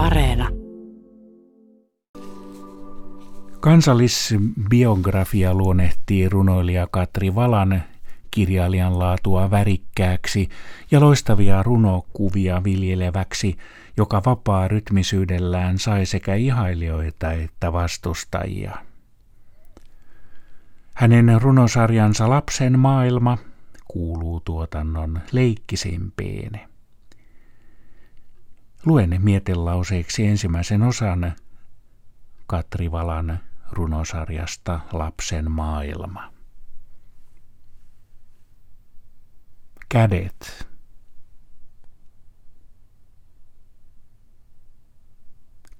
Areena. Kansallisbiografia luonnehtii runoilija Katri Valan kirjailijan laatua värikkääksi ja loistavia runokuvia viljeleväksi, joka vapaa rytmisyydellään sai sekä ihailijoita että vastustajia. Hänen runosarjansa Lapsen maailma kuuluu tuotannon leikkisimpiin. Luen mietelauseeksi ensimmäisen osan Katri Valan runosarjasta Lapsen maailma. Kädet.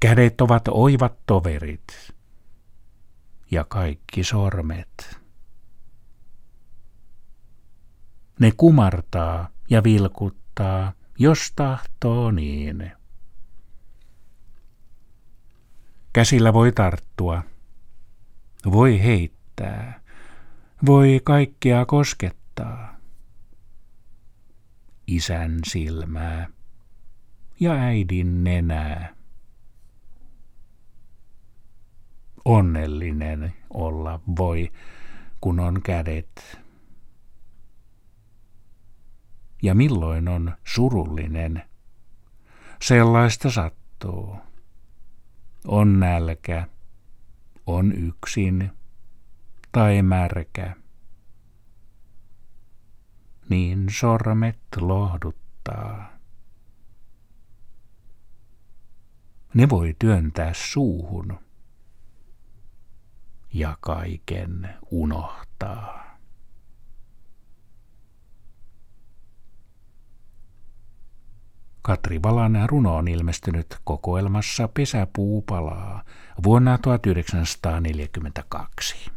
Kädet ovat oivat toverit ja kaikki sormet. Ne kumartaa ja vilkuttaa, jos tahtoo niin. Käsillä voi tarttua, voi heittää, voi kaikkea koskettaa. Isän silmää ja äidin nenää. Onnellinen olla voi, kun on kädet. Ja milloin on surullinen, sellaista sattuu. On nälkä, on yksin tai märkä. Niin sormet lohduttaa. Ne voi työntää suuhun ja kaiken unohtaa. Katri Valanen runo on ilmestynyt kokoelmassa Pesäpuu palaa vuonna 1942.